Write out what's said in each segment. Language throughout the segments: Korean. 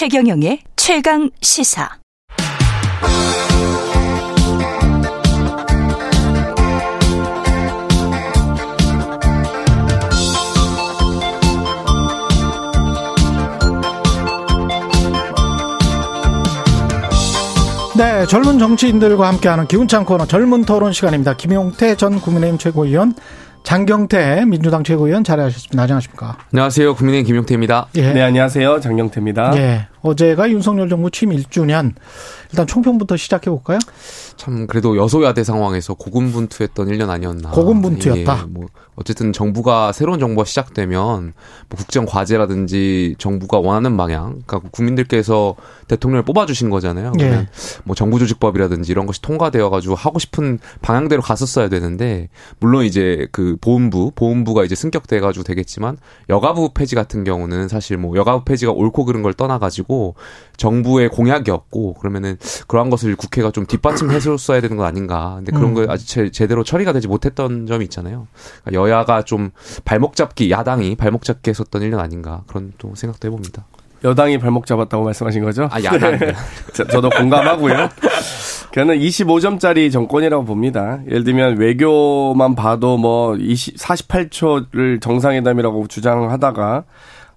최경영의 최강 시사. 네, 젊은 정치인들과 함께하는 기운찬 코너 젊은 토론 시간입니다. 김용태 전 국민의힘 최고위원, 장경태 민주당 최고위원 자리하셨습니다. 안녕하십니까? 안녕하세요. 국민의힘 김용태입니다. 예. 네, 안녕하세요. 장경태입니다. 예. 어제가 윤석열 정부 취임 1주년. 일단 총평부터 시작해 볼까요? 참 그래도 여소야대 상황에서 고군분투했던 1년 아니었나. 고군분투였다. 예, 뭐 어쨌든 정부가 새로운 정부가 시작되면 뭐 국정 과제라든지 정부가 원하는 방향, 그러니까 국민들께서 대통령을 뽑아주신 거잖아요. 예. 그러면 뭐 정부조직법이라든지 이런 것이 통과되어가지고 하고 싶은 방향대로 갔었어야 되는데 물론 이제 그 보훈부, 보훈부가 이제 승격돼가지고 되겠지만 여가부 폐지 같은 경우는 사실 뭐 여가부 폐지가 옳고 그른 걸 떠나가지고 정부의 공약이었고 그러면은 그러한 것을 국회가 좀 뒷받침해줬어야 되는 건 아닌가. 근데 그런 음. 거 아직 제, 제대로 처리가 되지 못했던 점이 있잖아요. 그러니까 여야가 좀 발목 잡기, 야당이 발목 잡기 했었던 1년 아닌가 그런 또 생각도 해봅니다. 여당이 발목 잡았다고 말씀하신 거죠? 아 야당. 저, 저도 공감하고요. 저는 25점짜리 정권이라고 봅니다. 예를 들면 외교만 봐도 뭐 20, 48초를 정상회담이라고 주장하다가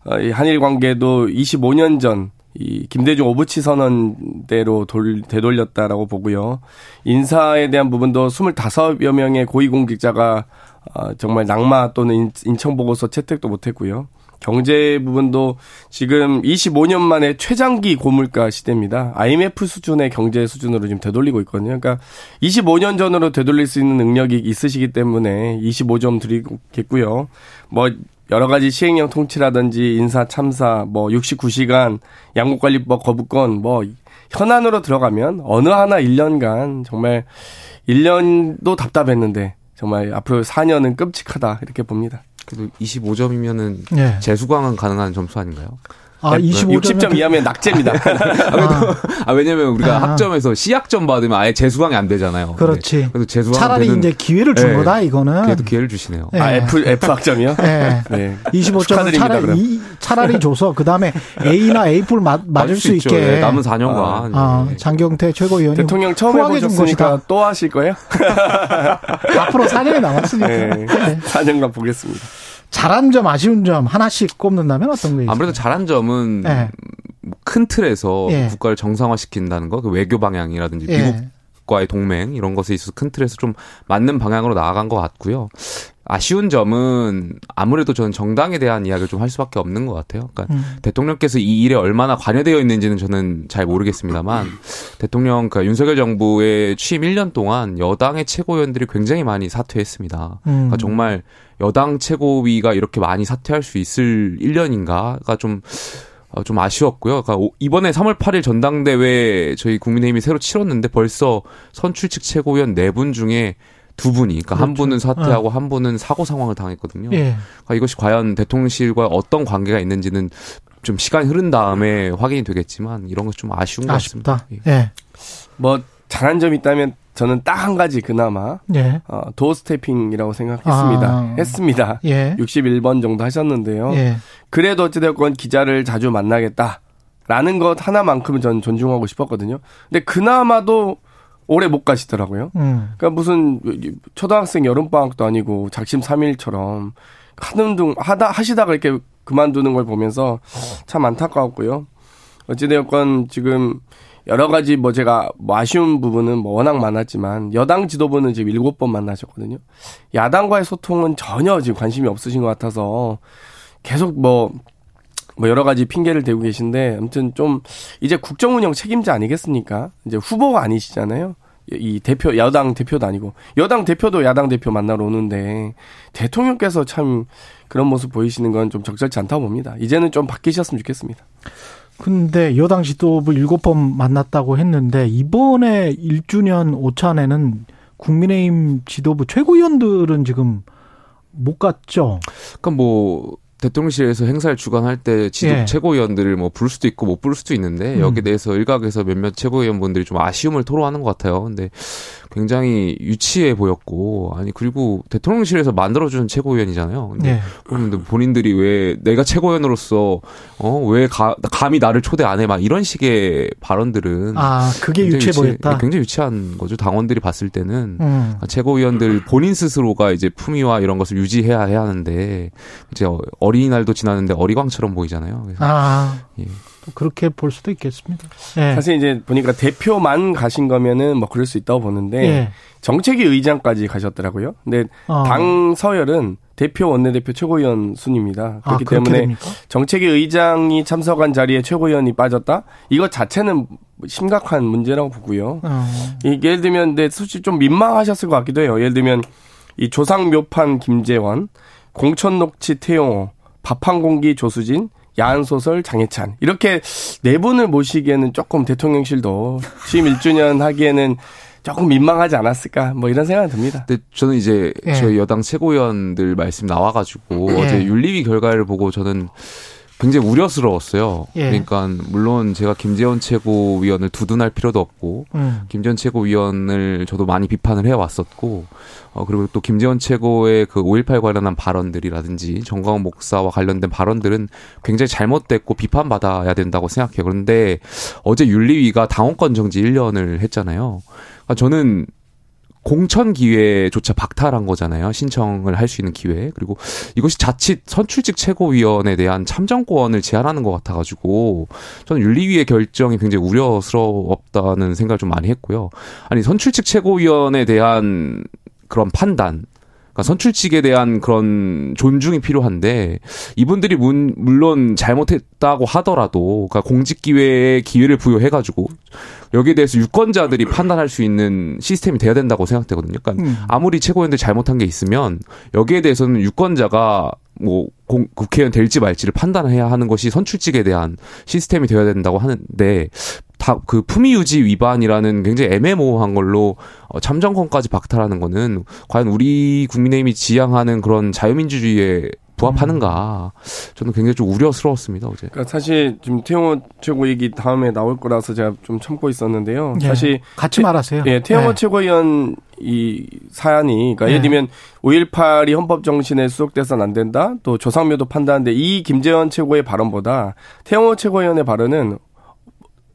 어, 이 한일 관계도 25년 전 이 김대중 오부치 선언대로 돌, 되돌렸다라고 보고요. 인사에 대한 부분도 25여 명의 고위공직자가 어, 정말 낙마 또는 인, 인청 보고서 채택도 못했고요. 경제 부분도 지금 25년 만에 최장기 고물가 시대입니다. IMF 수준의 경제 수준으로 지금 되돌리고 있거든요. 그러니까 25년 전으로 되돌릴 수 있는 능력이 있으시기 때문에 25점 드리겠고요. 뭐 여러 가지 시행령 통치라든지 인사 참사, 뭐 69시간 양국관리법 거부권, 뭐 현안으로 들어가면 어느 하나 1년간 정말 1년도 답답했는데 정말 앞으로 4년은 끔찍하다 이렇게 봅니다. 그래도 25점이면은 예. 재수강은 가능한 점수 아닌가요? 아, 25점. 60점 이하면 낙제입니다. 아, 그래도, 아, 왜냐면 우리가 아. 학점에서 C학점 받으면 아예 재수강이 안 되잖아요. 그렇지. 네. 그래서 재수강 차라리 되는, 이제 기회를 준 예. 거다, 이거는. 그래도 기회를 주시네요. 예. 아, F, F 학점이요? 예. 네. 25점은 축하드립니다, 차라리, 그럼. 이- 차라리 줘서 그 다음에 A나 A-뿔 맞, 맞을 수 있죠. 있게. 예, 남은 4년간. 아, 예. 장경태 최고위원이 대통령 처음 해보셨으니까 것이다. 또 하실 거예요? 앞으로 4년이 남았으니까. 네. 네. 4년간 보겠습니다. 잘한 점, 아쉬운 점 하나씩 꼽는다면 어떤 게 있어요? 아무래도 잘한 점은 네. 뭐큰 틀에서 예. 국가를 정상화시킨다는 거, 그 외교 방향이라든지 예. 미국 과의 동맹 이런 것에 있어서 큰 틀에서 좀 맞는 방향으로 나아간 것 같고요. 아쉬운 점은 아무래도 저는 정당에 대한 이야기를 좀 할 수밖에 없는 것 같아요. 그러니까 음. 대통령께서 이 일에 얼마나 관여되어 있는지는 저는 잘 모르겠습니다만 대통령 그 윤석열 정부의 취임 1년 동안 여당의 최고위원들이 굉장히 많이 사퇴했습니다. 음. 그러니까 정말 여당 최고위가 이렇게 많이 사퇴할 수 있을 1년인가가 좀 어, 좀 아쉬웠고요. 그러니까 오- 이번에 3월 8일 전당대회 저희 국민의힘이 새로 치렀는데 벌써 선출직 최고위원 네분 중에 두 분이, 그러니까 한 그렇죠. 분은 사퇴하고 한 분은 사고 상황을 당했거든요. 예. 그러니까 이것이 과연 대통령실과 어떤 관계가 있는지는 좀 시간이 흐른 다음에 확인이 되겠지만 이런 것 좀 아쉬운 것 아쉽다. 같습니다. 예. 예. 뭐, 잘한 점이 있다면 저는 딱 한 가지 그나마, 예. 어, 도어 스태핑이라고 생각했습니다. 아. 했습니다. 예. 61번 정도 하셨는데요. 예. 그래도 어찌됐건 기자를 자주 만나겠다. 라는 것 하나만큼은 저는 존중하고 싶었거든요. 근데 그나마도 오래 못 가시더라고요. 음. 그러니까 무슨 초등학생 여름방학도 아니고 작심 삼일처럼 하는 둥 하다 하시다가 이렇게 그만두는 걸 보면서 참 안타까웠고요. 어찌되었건 지금 여러 가지 뭐 제가 뭐 아쉬운 부분은 뭐 워낙 많았지만 여당 지도부는 지금 일곱 번 만나셨거든요. 야당과의 소통은 전혀 지금 관심이 없으신 것 같아서 계속 뭐, 뭐 여러 가지 핑계를 대고 계신데 아무튼 좀 이제 국정 운영 책임자 아니겠습니까? 이제 후보가 아니시잖아요. 이 대표 야당 대표도 아니고 여당 대표도 야당 대표 만나러 오는데 대통령께서 참 그런 모습 보이시는 건 좀 적절치 않다고 봅니다. 이제는 좀 바뀌셨으면 좋겠습니다. 근데 여당 지도부 일곱 번 만났다고 했는데 이번에 1주년 오찬에는 국민의힘 지도부 최고위원들은 지금 못 갔죠. 그러니까 뭐 대통령실에서 행사를 주관할 때 지도 예. 최고위원들을 뭐 부를 수도 있고 못 부를 수도 있는데 음. 여기에 대해서 일각에서 몇몇 최고위원분들이 좀 아쉬움을 토로하는 것 같아요. 근데 굉장히 유치해 보였고 아니 그리고 대통령실에서 만들어주는 최고위원이잖아요. 근데 예. 그런데 본인들이 왜 내가 최고위원으로서 어왜 감히 나를 초대 안 해 막 이런 식의 발언들은 아, 그게 유치해 유치- 보였다. 네, 굉장히 유치한 거죠. 당원들이 봤을 때는 음. 최고위원들 본인 스스로가 이제 품위와 이런 것을 유지해야 해야 하는데 이제 어- 어린이날도 지났는데 어리광처럼 보이잖아요. 그래서 아, 예. 또 그렇게 볼 수도 있겠습니다. 예. 사실 이제 보니까 대표만 가신 거면은 뭐 그럴 수 있다고 보는데 예. 정책위 의장까지 가셨더라고요. 근데 어. 당 서열은 대표 원내대표 최고위원 순입니다. 아, 그렇기 그렇게 때문에 됩니까? 정책위 의장이 참석한 자리에 최고위원이 빠졌다? 이것 자체는 심각한 문제라고 보고요. 어. 이 예를 들면 근데 솔직히 좀 민망하셨을 것 같기도 해요. 예를 들면 이 조상묘판 김재원, 공천녹치 태용호, 밥한 공기 조수진, 야한소설 장혜찬 이렇게 네 분을 모시기에는 조금 대통령실도 취임 1주년 하기에는 조금 민망하지 않았을까 뭐 이런 생각이 듭니다. 근데 저는 이제 예. 저희 여당 최고위원들 말씀 나와가지고 예. 어제 윤리위 결과를 보고 저는 굉장히 우려스러웠어요. 예. 그러니까 물론 제가 김재원 최고위원을 두둔할 필요도 없고 음. 김재원 최고위원을 저도 많이 비판을 해 왔었고, 어, 그리고 또 김재원 최고의 그 5.18 관련한 발언들이라든지 정광훈 목사와 관련된 발언들은 굉장히 잘못됐고 비판받아야 된다고 생각해요. 그런데 어제 윤리위가 당원권 정지 1년을 했잖아요. 그러니까 저는 공천 기회조차 박탈한 거잖아요. 신청을 할 수 있는 기회. 그리고 이것이 자칫 선출직 최고위원에 대한 참정권을 제한하는 것 같아가지고 저는 윤리위의 결정이 굉장히 우려스럽다는 생각을 좀 많이 했고요. 아니 선출직 최고위원에 대한 그런 판단. 그러니까 선출직에 대한 그런 존중이 필요한데 이분들이 문, 물론 잘못했다고 하더라도 그러니까 공직 기회에 기회를 부여해 가지고 여기에 대해서 유권자들이 판단할 수 있는 시스템이 돼야 된다고 생각되거든요. 그러니까 음. 아무리 최고위원들 잘못한 게 있으면 여기에 대해서는 유권자가 뭐 공- 국회의원 될지 말지를 판단해야 하는 것이 선출직에 대한 시스템이 되어야 된다고 하는데 다 그 품위 유지 위반이라는 굉장히 애매모호한 걸로 어, 참정권까지 박탈하는 거는 과연 우리 국민의힘이 지향하는 그런 자유민주주의에 부합하는가 저는 굉장히 좀 우려스러웠습니다 어제. 그러니까 사실 지금 태영호 최고 얘기 다음에 나올 거라서 제가 좀 참고 있었는데요. 예. 사실 같이 말하세요. 예, 태영호 예. 최고위원 이 사안이 그러니까 네. 예를 들면 5.18이 헌법 정신에 수속돼서는 안 된다. 또 조상묘도 판단하는데 이 김재원 최고의 발언보다 태영호 최고위원의 발언은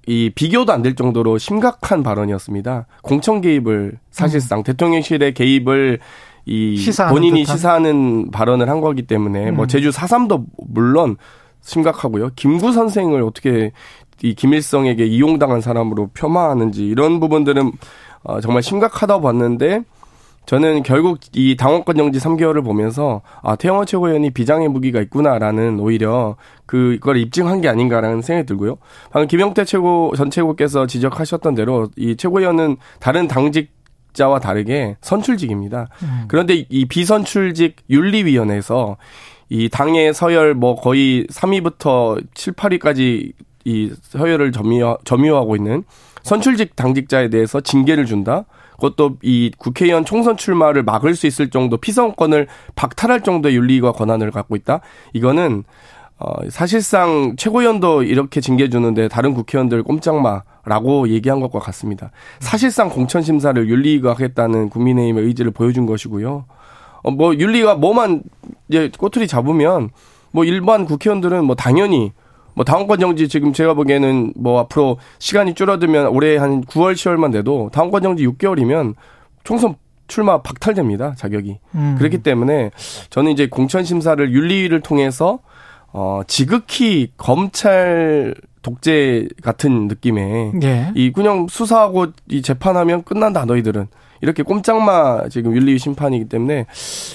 이 비교도 안 될 정도로 심각한 발언이었습니다. 공천 개입을 사실상 대통령실의 개입을 이 음. 본인이 듯한? 시사하는 발언을 한 거기 때문에 뭐 음. 제주 4.3도 물론 심각하고요. 김구 선생을 어떻게 이 김일성에게 이용당한 사람으로 폄하하는지 이런 부분들은 어, 정말 심각하다고 봤는데 저는 결국 이 당원권 정지 3개월을 보면서 아 태영호 최고위원이 비장의 무기가 있구나라는 오히려 그걸 입증한 게 아닌가라는 생각이 들고요. 방금 김영태 최고 전 최고께서 지적하셨던 대로 이 최고위원은 다른 당직 자와 다르게 선출직입니다. 음. 그런데 이 비선출직 윤리위원회에서 이 당의 서열 뭐 거의 3위부터 7, 8위까지 이 서열을 점유, 점유하고 있는 선출직 당직자에 대해서 징계를 준다. 그것도 이 국회의원 총선 출마를 막을 수 있을 정도 피선권을 박탈할 정도의 윤리가 권한을 갖고 있다. 이거는 어 사실상 최고위원도 이렇게 징계 주는데 다른 국회의원들 꼼짝마라고 얘기한 것과 같습니다. 사실상 공천 심사를 윤리가 하겠다는 국민의힘의 의지를 보여준 것이고요. 어, 뭐 윤리가 뭐만 이제 꼬투리 잡으면 뭐 일반 국회의원들은 뭐 당연히 뭐 당원권 정지 지금 제가 보기에는 뭐 앞으로 시간이 줄어들면 올해 한 9월 10월만 돼도 당원권 정지 6개월이면 총선 출마 박탈됩니다 자격이 음. 그렇기 때문에 저는 이제 공천 심사를 윤리를 통해서 어 지극히 검찰 독재 같은 느낌의 예. 이 그냥 수사하고 이 재판하면 끝난다 너희들은 이렇게 꼼짝마 지금 윤리 심판이기 때문에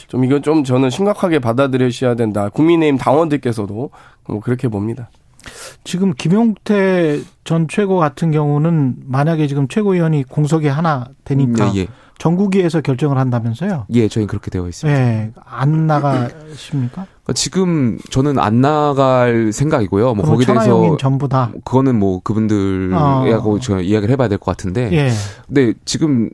좀 이건 좀 저는 심각하게 받아들여셔야 된다 국민의힘 당원들께서도 뭐 그렇게 봅니다. 지금 김용태 전 최고 같은 경우는 만약에 지금 최고위원이 공석이 하나 되니까 예, 예. 전국위에서 결정을 한다면서요? 예, 저희 그렇게 되어 있습니다. 예, 안 나가십니까? 그러니까 지금 저는 안 나갈 생각이고요. 뭐 거기에 대해서 전부 다. 그거는 뭐 그분들하고 어. 제가 이야기를 해봐야 될 것 같은데. 예. 근데 지금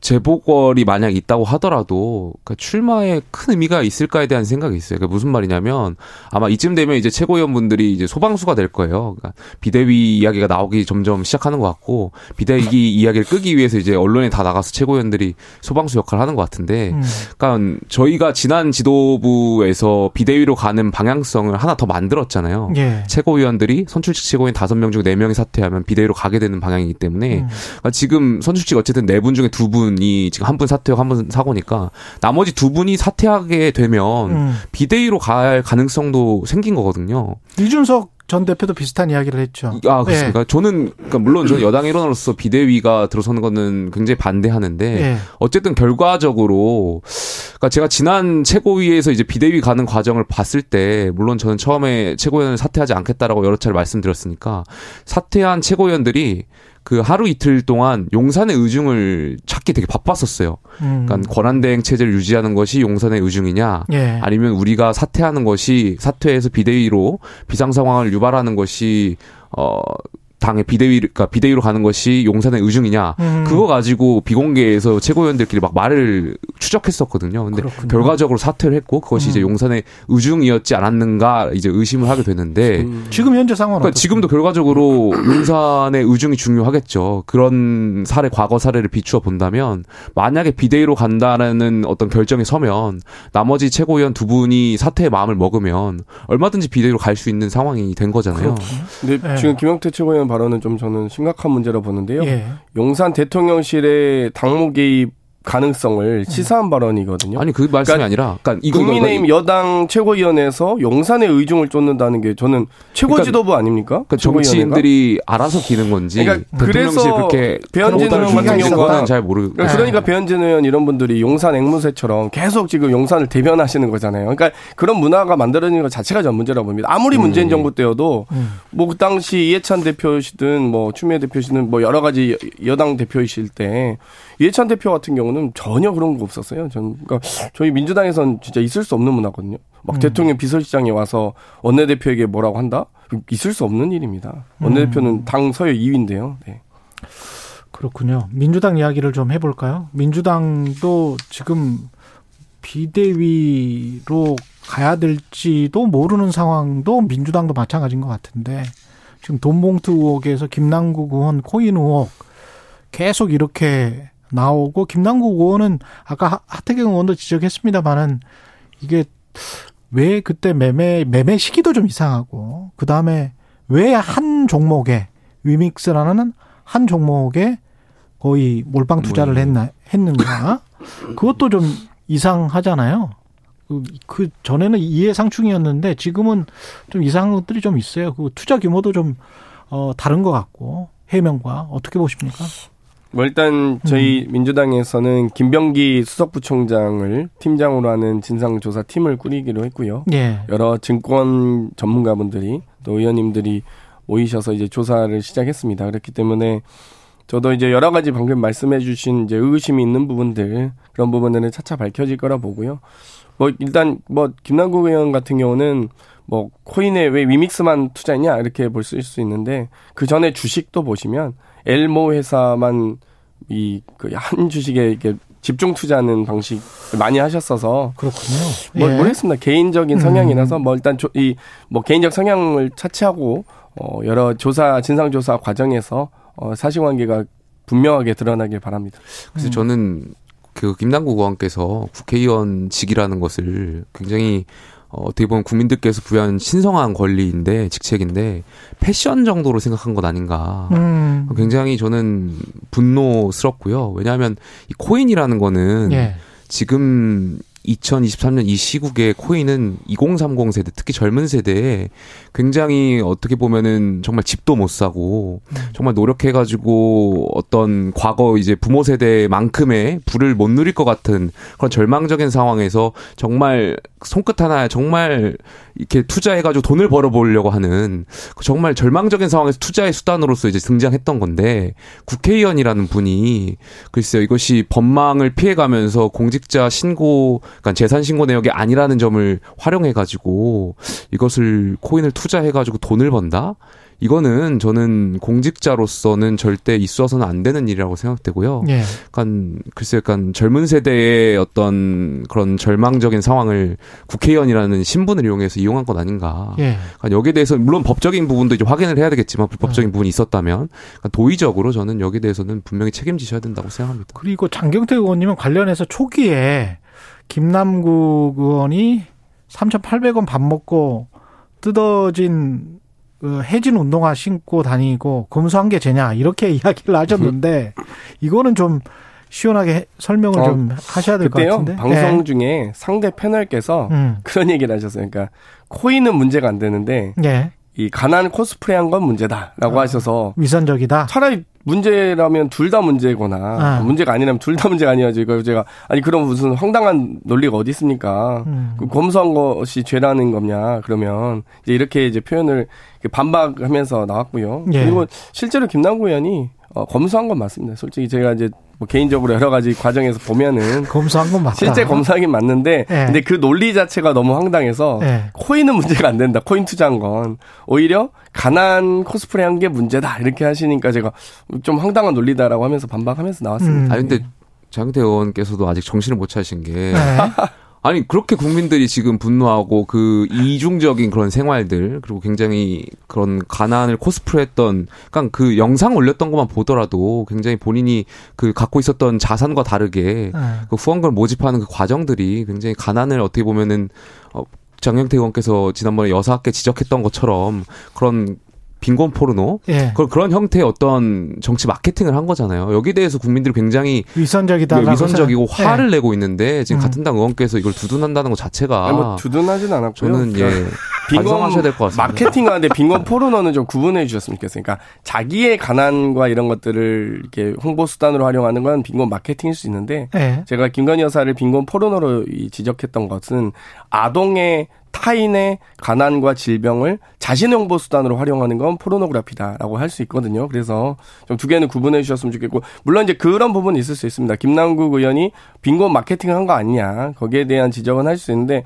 재보궐이 만약 있다고 하더라도 그러니까 출마에 큰 의미가 있을까에 대한 생각이 있어요. 그러니까 무슨 말이냐면 아마 이쯤 되면 이제 최고위원분들이 이제 소방수가 될 거예요. 그러니까 비대위 이야기가 나오기 점점 시작하는 것 같고 비대위 이야기를 끄기 위해서 이제 언론에 다 나가서 최고위원들이 소방수 역할을 하는 것 같은데, 음. 그러니까 저희가 지난 지도부에서 비대위로 가는 방향성을 하나 더 만들었잖아요. 예. 최고위원들이 선출직 최고위원 다섯 명 중 네 명이 사퇴하면 비대위로 가게 되는 방향이기 때문에 음. 그러니까 지금 선출직 어쨌든 네 분 중에 두분 이 지금 한 분 사퇴하고 한 분 사고니까 나머지 두 분이 사퇴하게 되면 음. 비대위로 갈 가능성도 생긴 거거든요. 이준석 전 대표도 비슷한 이야기를 했죠. 아 그렇습니까? 저는 그러니까 물론 저는 여당 일원으로서 비대위가 들어서는 거는 굉장히 반대하는데 예. 어쨌든 결과적으로 그러니까 제가 지난 최고위에서 이제 비대위 가는 과정을 봤을 때 물론 저는 처음에 최고위원을 사퇴하지 않겠다라고 여러 차례 말씀드렸으니까 사퇴한 최고위원들이 그 하루 이틀 동안 용산의 의중을 찾기 되게 바빴었어요. 음. 그러니까 권한대행 체제를 유지하는 것이 용산의 의중이냐, 예. 아니면 우리가 사퇴하는 것이 사퇴해서 비대위로 비상 상황을 유발하는 것이 어 당의 비대위 그러니까 비대위로 가는 것이 용산의 의중이냐 음. 그거 가지고 비공개에서 최고위원들끼리 막 말을 추적했었거든요. 근데 그렇군요. 결과적으로 사퇴를 했고 그것이 음. 이제 용산의 의중이었지 않았는가 이제 의심을 하게 되는데 음. 지금 현재 상황은 그러니까? 지금도 결과적으로 용산의 의중이 중요하겠죠. 그런 사례, 과거 사례를 비추어 본다면 만약에 비대위로 간다는 어떤 결정에 서면 나머지 최고위원 두 분이 사퇴의 마음을 먹으면 얼마든지 비대위로 갈 수 있는 상황이 된 거잖아요. 근데 예. 지금 김영태 최고위원 발언은 좀 저는 심각한 문제라 보는데요. 예. 용산 대통령실의 당무 개입 가능성을 시사한 발언이거든요. 아니 그 말씀이 그러니까 아니라, 그러니까 이거 국민의힘 이거, 여당 최고위원회에서 용산의 의중을 쫓는다는 게 저는 최고 지도부 아닙니까? 그러니까? 정치인들이 알아서 기는 건지 그러니까 그래서 그렇게 배현진 의원 같은 거는 잘 모르. 그러니까, 그러니까 배현진 의원 이런 분들이 용산 앵무새처럼 계속 지금 용산을 대변하시는 거잖아요. 그러니까 그런 문화가 만들어지는 것 자체가 전 문제라고 봅니다. 아무리 문재인 정부 때여도 음. 뭐그 당시 이해찬 대표시든 뭐 추미애 대표시든 뭐 여러 가지 여- 여당 대표이실 때 이해찬 대표 같은 경우는 전혀 그런 거 없었어요. 전 그러니까 저희 민주당에선 진짜 있을 수 없는 문화거든요. 막 음. 대통령 비서실장이 와서 원내대표에게 뭐라고 한다? 있을 수 없는 일입니다. 음. 원내대표는 당 서열 2위인데요. 네. 그렇군요. 민주당 이야기를 좀 해볼까요? 민주당도 지금 비대위로 가야 될지도 모르는 상황도 민주당도 마찬가지인 것 같은데 지금 돈봉투 의혹에서 김남국 의원 코인 의혹 계속 이렇게 나오고 김남국 의원은 아까 하- 하태경 의원도 지적했습니다만은 이게 왜 그때 매매 매매 시기도 좀 이상하고 그 다음에 왜 한 종목에 위믹스라는 한 종목에 거의 몰빵 투자를 했나 했는가 그것도 좀 이상하잖아요. 그, 그 전에는 이해상충이었는데 지금은 좀 이상한 것들이 좀 있어요. 그 투자 규모도 좀 어, 다른 것 같고 해명과 어떻게 보십니까? 뭐 일단 저희 민주당에서는 김병기 수석부총장을 팀장으로 하는 진상조사 팀을 꾸리기로 했고요. 예. 여러 증권 전문가분들이 또 의원님들이 모이셔서 이제 조사를 시작했습니다. 그렇기 때문에 저도 이제 여러 가지 방금 말씀해주신 이제 의구심이 있는 부분들 그런 부분들은 차차 밝혀질 거라 보고요. 뭐 일단 뭐 김남국 의원 같은 경우는 뭐 코인에 왜 위믹스만 투자했냐 이렇게 볼수 있을 수 있는데 그 전에 주식도 보시면 엘모 회사만 이 그 한 주식에 이렇게 집중 투자하는 방식을 많이 하셨어서 그렇군요. 뭐 예. 모르겠습니다. 개인적인 음. 성향이라서 뭐 일단 이 뭐 개인적 성향을 차치하고 어 여러 조사 진상 조사 과정에서 어 사실관계가 분명하게 드러나길 바랍니다. 그래서 음. 저는 그 김남국 의원께서 국회의원직이라는 것을 굉장히 어, 어떻게 보면 국민들께서 부여한 신성한 권리인데 직책인데 패션 정도로 생각한 것 아닌가. 음. 굉장히 저는 분노스럽고요. 왜냐하면 이 코인이라는 거는 예. 지금 2023년 이 시국의 코인은 2030 세대, 특히 젊은 세대에 굉장히 어떻게 보면은 정말 집도 못 사고 정말 노력해가지고 어떤 과거 이제 부모 세대만큼의 부를 못 누릴 것 같은 그런 절망적인 상황에서 정말 손끝 하나에 정말 이렇게 투자해가지고 돈을 벌어보려고 하는 그 정말 절망적인 상황에서 투자의 수단으로서 이제 등장했던 건데 국회의원이라는 분이 글쎄요 이것이 법망을 피해가면서 공직자 신고 그러니까 재산 신고 내역이 아니라는 점을 활용해가지고 이것을 코인을 투자해가지고 돈을 번다. 이거는 저는 공직자로서는 절대 있어서는 안 되는 일이라고 생각되고요. 예. 약간 글쎄 약간 젊은 세대의 어떤 그런 절망적인 상황을 국회의원이라는 신분을 이용해서 이용한 것 아닌가. 예. 그러니까 여기에 대해서 물론 법적인 부분도 이제 확인을 해야 되겠지만 불법적인 음. 부분이 있었다면 그러니까 도의적으로 저는 여기에 대해서는 분명히 책임지셔야 된다고 생각합니다. 그리고 장경태 의원님은 관련해서 초기에 김남국 의원이 3,800원 밥 먹고 뜯어진 어, 해진 운동화 신고 다니고 검소한 게 쟤냐 이렇게 이야기를 하셨는데 이거는 좀 시원하게 해- 설명을 어, 좀 하셔야 될 것 같은데. 방송 예. 중에 상대 패널께서 음. 그런 얘기를 하셨어요. 그러니까 코인은 문제가 안 되는데 예. 이 가난 코스프레한 건 문제다라고 아. 하셔서 위선적이다. 차라리 문제라면 둘 다 문제거나 아. 문제가 아니라면 둘 다 문제가 아니어지 이거 제가 아니 그럼 무슨 황당한 논리가 어디 있습니까? 음. 그 검소한 것이 죄라는 거냐? 그러면 이제 이렇게 이제 표현을 반박하면서 나왔고요. 예. 그리고 실제로 김남구 의원이 어, 검소한 건 맞습니다. 솔직히 제가 이제 뭐 개인적으로 여러 가지 과정에서 보면은 검소한 건 맞다. 실제 검사하긴 맞는데 예. 근데 그 논리 자체가 너무 황당해서 예. 코인은 문제가 안 된다. 코인 투자한 건 오히려 가난 코스프레 한 게 문제다. 이렇게 하시니까 제가 좀 황당한 논리다라고 하면서 반박하면서 나왔습니다. 음. 아 근데 장태 의원께서도 아직 정신을 못 차신 게 네. 아니 그렇게 국민들이 지금 분노하고 그 이중적인 그런 생활들 그리고 굉장히 그런 가난을 코스프레했던 그러니까 그 영상 올렸던 것만 보더라도 굉장히 본인이 그 갖고 있었던 자산과 다르게 예. 그 후원금을 모집하는 그 과정들이 굉장히 가난을 어떻게 보면은 어, 장영태 의원께서 지난번에 여사께 지적했던 것처럼 그런 빈곤 포르노 예. 그 그런 형태의 어떤 정치 마케팅을 한 거잖아요. 여기에 대해서 국민들이 굉장히 위선적이다. 위선적이고 화를 네. 내고 있는데 지금 음. 같은 당 의원께서 이걸 두둔한다는 것 자체가 아니, 뭐 두둔하진 않았고요. 저는 예 그러니까 빈곤 반성하셔야 될 것 같습니다. 마케팅하는데 빈곤 포르노는 좀 구분해 주셨으면 좋겠어요. 그러니까 자기의 가난과 이런 것들을 이렇게 홍보 수단으로 활용하는 건 빈곤 마케팅일 수 있는데 예. 제가 김건희 여사를 빈곤 포르노로 이 지적했던 것은 아동의 타인의 가난과 질병을 자신의 홍보 수단으로 활용하는 건 포르노그래피다라고 할 수 있거든요. 그래서 좀 두 개는 구분해 주셨으면 좋겠고 물론 이제 그런 부분이 있을 수 있습니다. 김남국 의원이 빈곤 마케팅을 한 거 아니냐 거기에 대한 지적은 할 수 있는데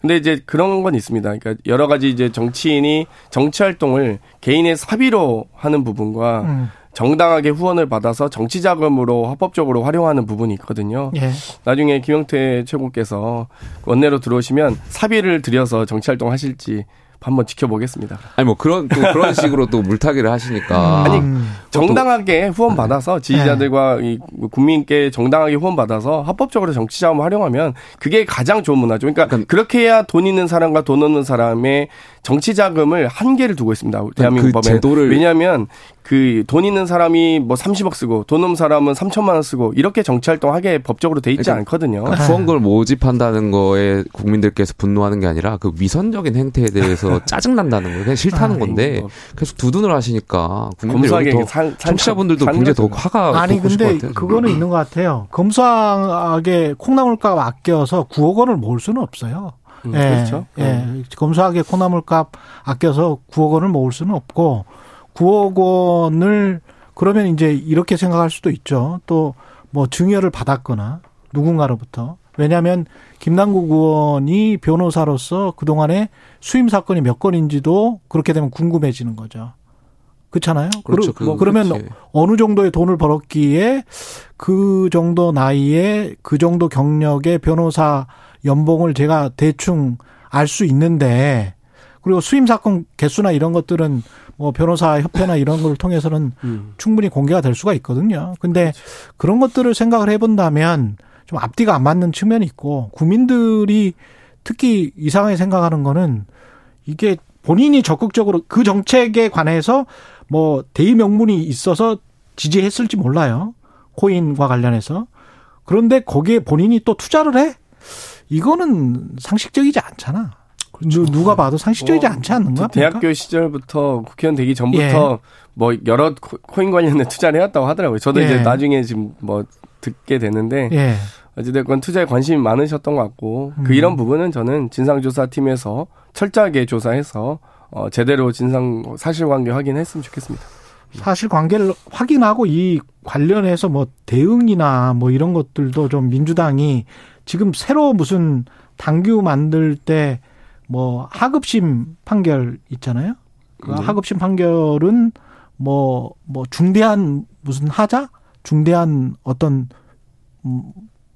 근데 이제 그런 건 있습니다. 그러니까 여러 가지 이제 정치인이 정치 활동을 개인의 사비로 하는 부분과 음. 정당하게 후원을 받아서 정치 자금으로 합법적으로 활용하는 부분이 있거든요. 예. 나중에 김영태 최고께서 원내로 들어오시면 사비를 들여서 정치 활동 하실지 한번 지켜보겠습니다. 아니 뭐 그런 또 그런 식으로 또 물타기를 하시니까 아니, 음. 정당하게 후원 받아서 지지자들과 이 국민께 정당하게 후원 받아서 합법적으로 정치 자금을 활용하면 그게 가장 좋은 문화죠. 그러니까 그러니까 그렇게 해야 돈 있는 사람과 돈 없는 사람의 정치 자금을 한계를 두고 있습니다. 대한민국 그 법에. 제도를- 왜냐하면 그 돈 있는 사람이 뭐 30억 쓰고 돈 없는 사람은 3천만 원 쓰고 이렇게 정치 활동하게 법적으로 돼 있지 그러니까 않거든요. 그러니까 후원금을 모집한다는 거에 국민들께서 분노하는 게 아니라 그 위선적인 행태에 대해서 짜증 난다는 거예요. 그냥 싫다는 아, 건데 뭐. 계속 두둔을 하시니까 산- 청취자분들도 산 굉장히 더. 화가 아니 근데 것 같아요. 그거는 있는 것 같아요. 검소하게 콩나물값 아껴서 9억 원을 모을 수는 없어요. 음, 예, 그렇죠. 예. 검소하게 콩나물값 아껴서 9억 원을 모을 수는 없고 9억 원을 그러면 이제 이렇게 생각할 수도 있죠. 또 뭐 증여를 받았거나 누군가로부터 왜냐하면 김남국 의원이 변호사로서 그동안에 수임 사건이 몇 건인지도 그렇게 되면 궁금해지는 거죠. 그렇잖아요. 그렇죠. 그러, 그- 그러면 그렇지. 어느 정도의 돈을 벌었기에 그 정도 나이에 그 정도 경력의 변호사 연봉을 제가 대충 알 수 있는데 그리고 수임 사건 개수나 이런 것들은 뭐 변호사 협회나 이런 걸 통해서는 음. 충분히 공개가 될 수가 있거든요. 근데 그런 것들을 생각을 해본다면 좀 앞뒤가 안 맞는 측면이 있고 국민들이 특히 이상하게 생각하는 거는 이게 본인이 적극적으로 그 정책에 관해서 뭐 대의 명분이 있어서 지지했을지 몰라요. 코인과 관련해서. 그런데 거기에 본인이 또 투자를 해? 이거는 상식적이지 않잖아. 누, 누가 봐도 상식적이지 뭐, 않지 않는가? 대학교 시절부터 국회의원 되기 전부터 뭐 여러 코- 코인 관련된 투자를 해왔다고 하더라고요. 저도 예. 이제 나중에 지금 뭐 듣게 됐는데 예. 어찌됐건 투자에 관심이 많으셨던 것 같고 음. 그 이런 부분은 저는 진상조사팀에서 철저하게 조사해서 어 제대로 진상 사실관계 확인했으면 좋겠습니다. 사실 관계를 확인하고 이 관련해서 뭐 대응이나 뭐 이런 것들도 좀 민주당이 지금 새로 무슨 당규 만들 때 뭐 하급심 판결 있잖아요. 그 하급심 판결은 뭐, 뭐, 중대한 무슨 하자? 중대한 어떤, 음,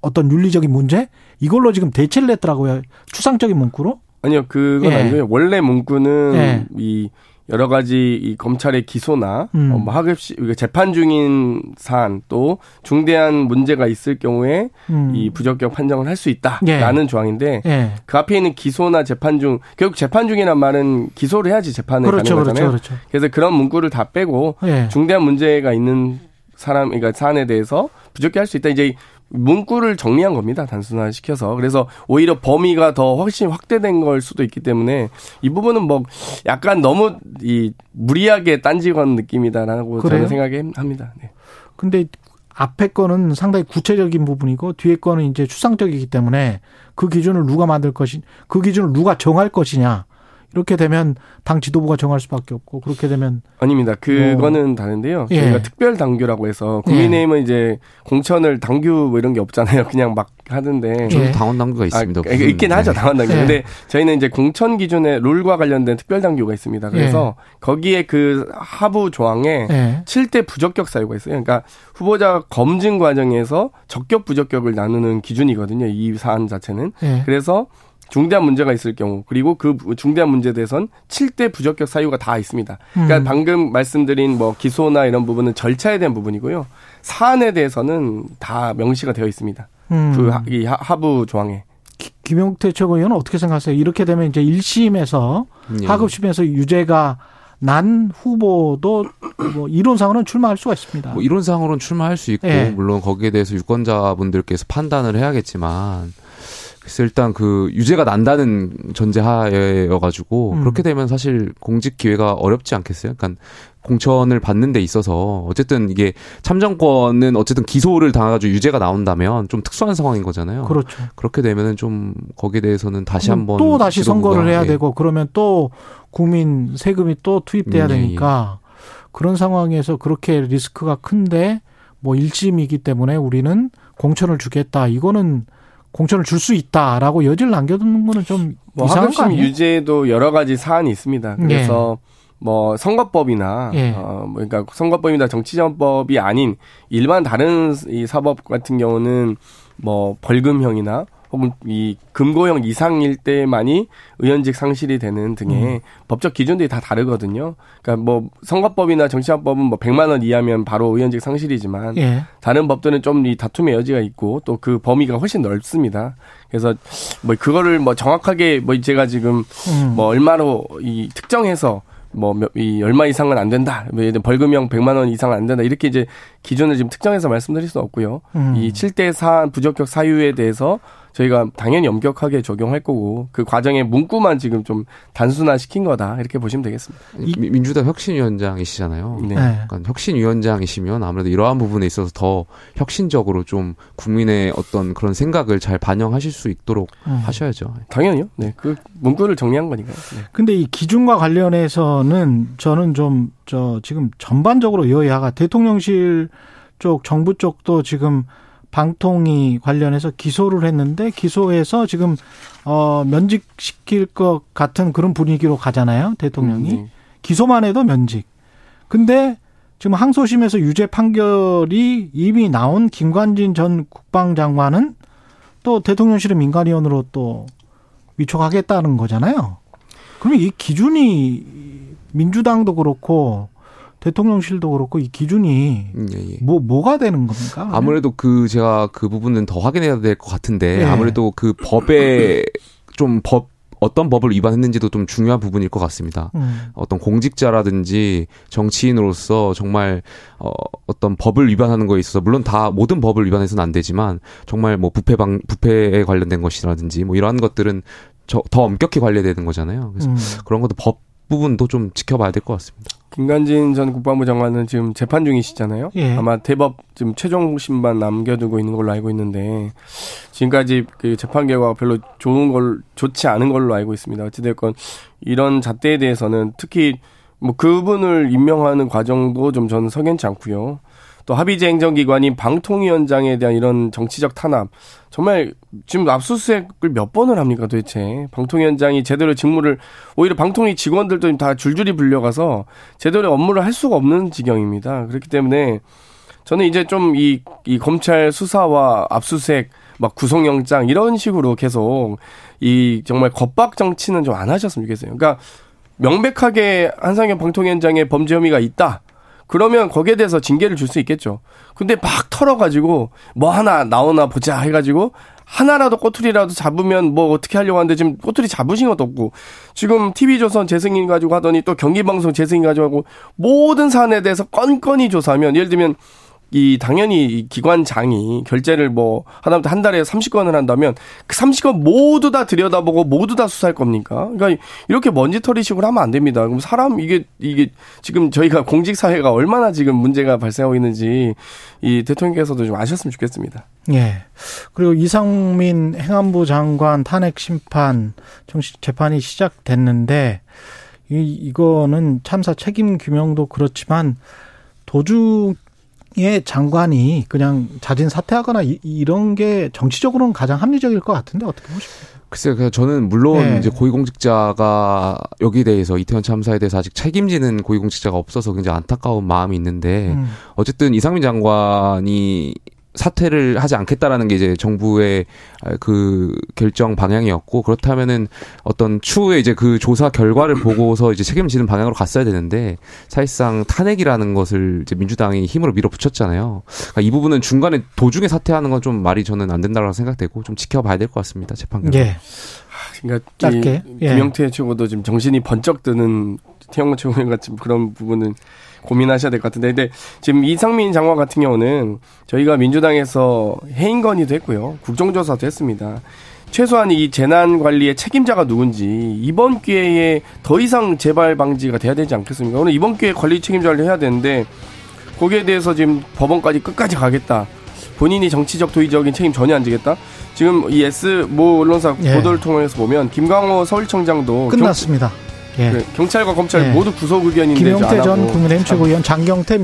어떤 윤리적인 문제? 이걸로 지금 대체를 했더라고요. 추상적인 문구로. 아니요, 그건 예. 아니고요. 원래 문구는 예. 이 여러 가지 이 검찰의 기소나 음. 어, 뭐 하급시 그러니까 재판 중인 사안 또 중대한 문제가 있을 경우에 음. 이 부적격 판정을 할수 예. 있다라는 조항인데 예. 그 앞에 있는 기소나 재판 중 결국 재판 중이란 말은 기소를 해야지 재판에 그렇죠, 가는 그렇죠, 거잖아요. 그렇죠. 그래서 그런 문구를 다 빼고 예. 중대한 문제가 있는 사람, 그러니까 사안에 대해서 부적게 할수 있다. 이제 문구를 정리한 겁니다. 단순화시켜서. 그래서 오히려 범위가 더 훨씬 확대된 걸 수도 있기 때문에 이 부분은 뭐 약간 너무 이 무리하게 딴지건 느낌이다라고 그래요? 저는 생각합니다. 네. 근데 앞에 거는 상당히 구체적인 부분이고 뒤에 거는 이제 추상적이기 때문에 그 기준을 누가 만들 것이, 그 기준을 누가 정할 것이냐. 이렇게 되면 당 지도부가 정할 수밖에 없고 그렇게 되면 아닙니다. 그거는 다른데요. 뭐. 예. 저희가 특별 당규라고 해서 국민의힘은 이제 공천을 당규 뭐 이런 게 없잖아요. 그냥 막 하던데. 예. 당원 당규가 있습니다. 아, 그러니까 있긴 네. 하죠 당원 당규. 예. 근데 저희는 이제 공천 기준에 룰과 관련된 특별 당규가 있습니다. 그래서 거기에 그 하부 조항에 예. 7대 부적격 사유가 있어요. 그러니까 후보자 검증 과정에서 적격 부적격을 나누는 기준이거든요. 이 사안 자체는. 예. 그래서 중대한 문제가 있을 경우 그리고 그 중대한 문제에 대해선 7대 부적격 사유가 다 있습니다. 그러니까 음. 방금 말씀드린 뭐 기소나 이런 부분은 절차에 대한 부분이고요. 사안에 대해서는 다 명시가 되어 있습니다. 음. 그 하, 이 하- 하부 조항에. 김용태 최고위원은 어떻게 생각하세요? 이렇게 되면 이제 1심에서 예. 하급심에서 유죄가 난 후보도 뭐 이론상으로는 출마할 수가 있습니다. 뭐 이론상으로는 출마할 수 있고 예. 물론 거기에 대해서 유권자분들께서 판단을 해야겠지만 글쎄 일단 그 유죄가 난다는 전제하에여가지고 음. 그렇게 되면 사실 공직 기회가 어렵지 않겠어요? 그러니까 공천을 받는 데 있어서 어쨌든 이게 참정권은 어쨌든 기소를 당해가지고 유죄가 나온다면 좀 특수한 상황인 거잖아요. 그렇죠. 그렇게 되면은 좀 거기에 대해서는 다시 한번 또 다시 선거를 해야 예. 되고 그러면 또 국민 세금이 또 투입돼야 음, 예, 되니까 그런 상황에서 그렇게 리스크가 큰데 뭐 1심이기 때문에 우리는 공천을 주겠다. 이거는 공천을 줄 수 있다라고 여지를 남겨두는 거는 좀 뭐 이상한 거 아니에요? 유죄도 여러 가지 사안이 있습니다. 그래서 뭐 선거법이나 예. 어, 뭐 그러니까 선거법이나 정치자원법이 아닌 일반 다른 이 사법 같은 경우는 뭐 벌금형이나 혹은 이 금고형 이상일 때만이 의원직 상실이 되는 등의 법적 기준들이 다 다르거든요. 그러니까 뭐 선거법이나 정치자원법은 뭐 100만 원 이하면 바로 의원직 상실이지만 예. 다른 법들은 좀 이 다툼의 여지가 있고 또 그 범위가 훨씬 넓습니다. 그래서 뭐 그거를 뭐 정확하게 뭐 제가 지금 음. 뭐 얼마로 이 특정해서 뭐이 얼마 이상은 안 된다. 뭐 벌금형 100만 원 이상은 안 된다. 이렇게 이제 기준을 지금 특정해서 말씀드릴 수 없고요. 음. 이 7대 사안 부적격 사유에 대해서 저희가 당연히 엄격하게 적용할 거고 그 과정의 문구만 지금 좀 단순화 시킨 거다. 이렇게 보시면 되겠습니다. 미- 민주당 혁신위원장이시잖아요. 네. 네. 그러니까 혁신위원장이시면 아무래도 이러한 부분에 있어서 더 혁신적으로 좀 국민의 어떤 그런 생각을 잘 반영하실 수 있도록 음. 하셔야죠. 당연히요. 네. 그 문구를 정리한 거니까요. 네. 근데 이 기준과 관련해서는 저는 좀저 지금 전반적으로 여야가 대통령실 쪽 정부 쪽도 지금 방통위 관련해서 기소를 했는데 기소해서 지금 어 면직시킬 것 같은 그런 분위기로 가잖아요 대통령이 네. 기소만 해도 면직. 근데 지금 항소심에서 유죄 판결이 이미 나온 김관진 전 국방장관은 또 대통령실의 민간위원으로 또 위촉하겠다는 거잖아요. 그러면 이 기준이 민주당도 그렇고 대통령실도 그렇고 이 기준이 음, 예, 예. 뭐 뭐가 되는 겁니까? 아무래도 그 제가 그 부분은 더 확인해야 될 것 같은데 네. 아무래도 그 법에 좀 법 어떤 법을 위반했는지도 좀 중요한 부분일 것 같습니다. 음. 어떤 공직자라든지 정치인으로서 정말 어, 어떤 법을 위반하는 거에 있어서 물론 다 모든 법을 위반해서는 안 되지만 정말 뭐 부패 방 부패에 관련된 것이라든지 뭐 이러한 것들은 저, 더 엄격히 관리되는 거잖아요. 그래서 음. 그런 것도 법 부분도 좀 지켜봐야 될 것 같습니다. 김관진 전 국방부 장관은 지금 재판 중이시잖아요. 예. 아마 대법 지금 최종 심판 남겨두고 있는 걸로 알고 있는데 지금까지 그 재판 결과가 별로 좋은 걸 좋지 않은 걸로 알고 있습니다. 어찌됐건 이런 잣대에 대해서는 특히 뭐 그분을 임명하는 과정도 좀 저는 석연치 않고요. 또 합의제 행정기관인 방통위원장에 대한 이런 정치적 탄압 정말 지금 압수수색을 몇 번을 합니까 도대체 방통위원장이 제대로 직무를 오히려 방통위 직원들도 다 줄줄이 불려가서 제대로 업무를 할 수가 없는 지경입니다. 그렇기 때문에 저는 이제 좀 이 이 검찰 수사와 압수수색 막 구속영장 이런 식으로 계속 이 정말 겁박 정치는 좀 안 하셨으면 좋겠어요. 그러니까 명백하게 한상현 방통위원장의 범죄 혐의가 있다. 그러면 거기에 대해서 징계를 줄 수 있겠죠. 근데 막 털어가지고 뭐 하나 나오나 보자 해가지고 하나라도 꼬투리라도 잡으면 뭐 어떻게 하려고 하는데 지금 꼬투리 잡으신 것도 없고 지금 TV조선 재승인 가지고 하더니 또 경기방송 재승인 가지고 하고 모든 사안에 대해서 건건히 조사하면 예를 들면 이 당연히 이 기관장이 결제를 뭐 하다못해 한 달에 30건을 한다면 그 30건 모두 다 들여다보고 모두 다 수사할 겁니까? 그러니까 이렇게 먼지털이식으로 하면 안 됩니다. 그럼 사람 이게 이게 지금 저희가 공직 사회가 얼마나 지금 문제가 발생하고 있는지 이 대통령께서도 좀 아셨으면 좋겠습니다. 예. 그리고 이상민 행안부 장관 탄핵 심판 정식 재판이 시작됐는데 이 이거는 참사 책임 규명도 그렇지만 도중 의 장관이 그냥 자진 사퇴하거나 이, 런게 정치적으로는 가장 합리적일 것 같은데 어떻게 보십니까? 글쎄요, 저는 물론 네. 이제 고위공직자가 여기에 대해서 이태원 참사에 대해서 아직 책임지는 고위공직자가 없어서 굉장히 안타까운 마음이 있는데 음. 어쨌든 이상민 장관이 사퇴를 하지 않겠다라는 게 이제 정부의 그 결정 방향이었고 그렇다면은 어떤 추후에 이제 그 조사 결과를 보고서 이제 책임지는 방향으로 갔어야 되는데 사실상 탄핵이라는 것을 이제 민주당이 힘으로 밀어붙였잖아요. 그러니까 이 부분은 중간에 도중에 사퇴하는 건 좀 말이 저는 안 된다고 생각되고 좀 지켜봐야 될 것 같습니다. 재판 결과. 예. 그러니까 짧게. 이 예. 김영태 최고도 지금 정신이 번쩍 드는 태영호 최고님 같은 그런 부분은 고민하셔야 될 것 같은데, 근데 지금 이상민 장관 같은 경우는 저희가 민주당에서 해임 건의도 했고요, 국정조사도 했습니다. 최소한 이 재난 관리의 책임자가 누군지 이번 기회에 더 이상 재발 방지가 돼야 되지 않겠습니까? 오늘 이번 기회에 관리 책임자를 해야 되는데 거기에 대해서 지금 법원까지 끝까지 가겠다. 본인이 정치적 도의적인 책임 전혀 안 지겠다. 지금 이 S 모 언론사 예. 보도를 통해서 보면 김광호 서울청장도 끝났습니다. 예. 경, 그 경찰과 검찰 예. 모두 구속 의견인데 김용태 전 국민의힘 최고위원 장경태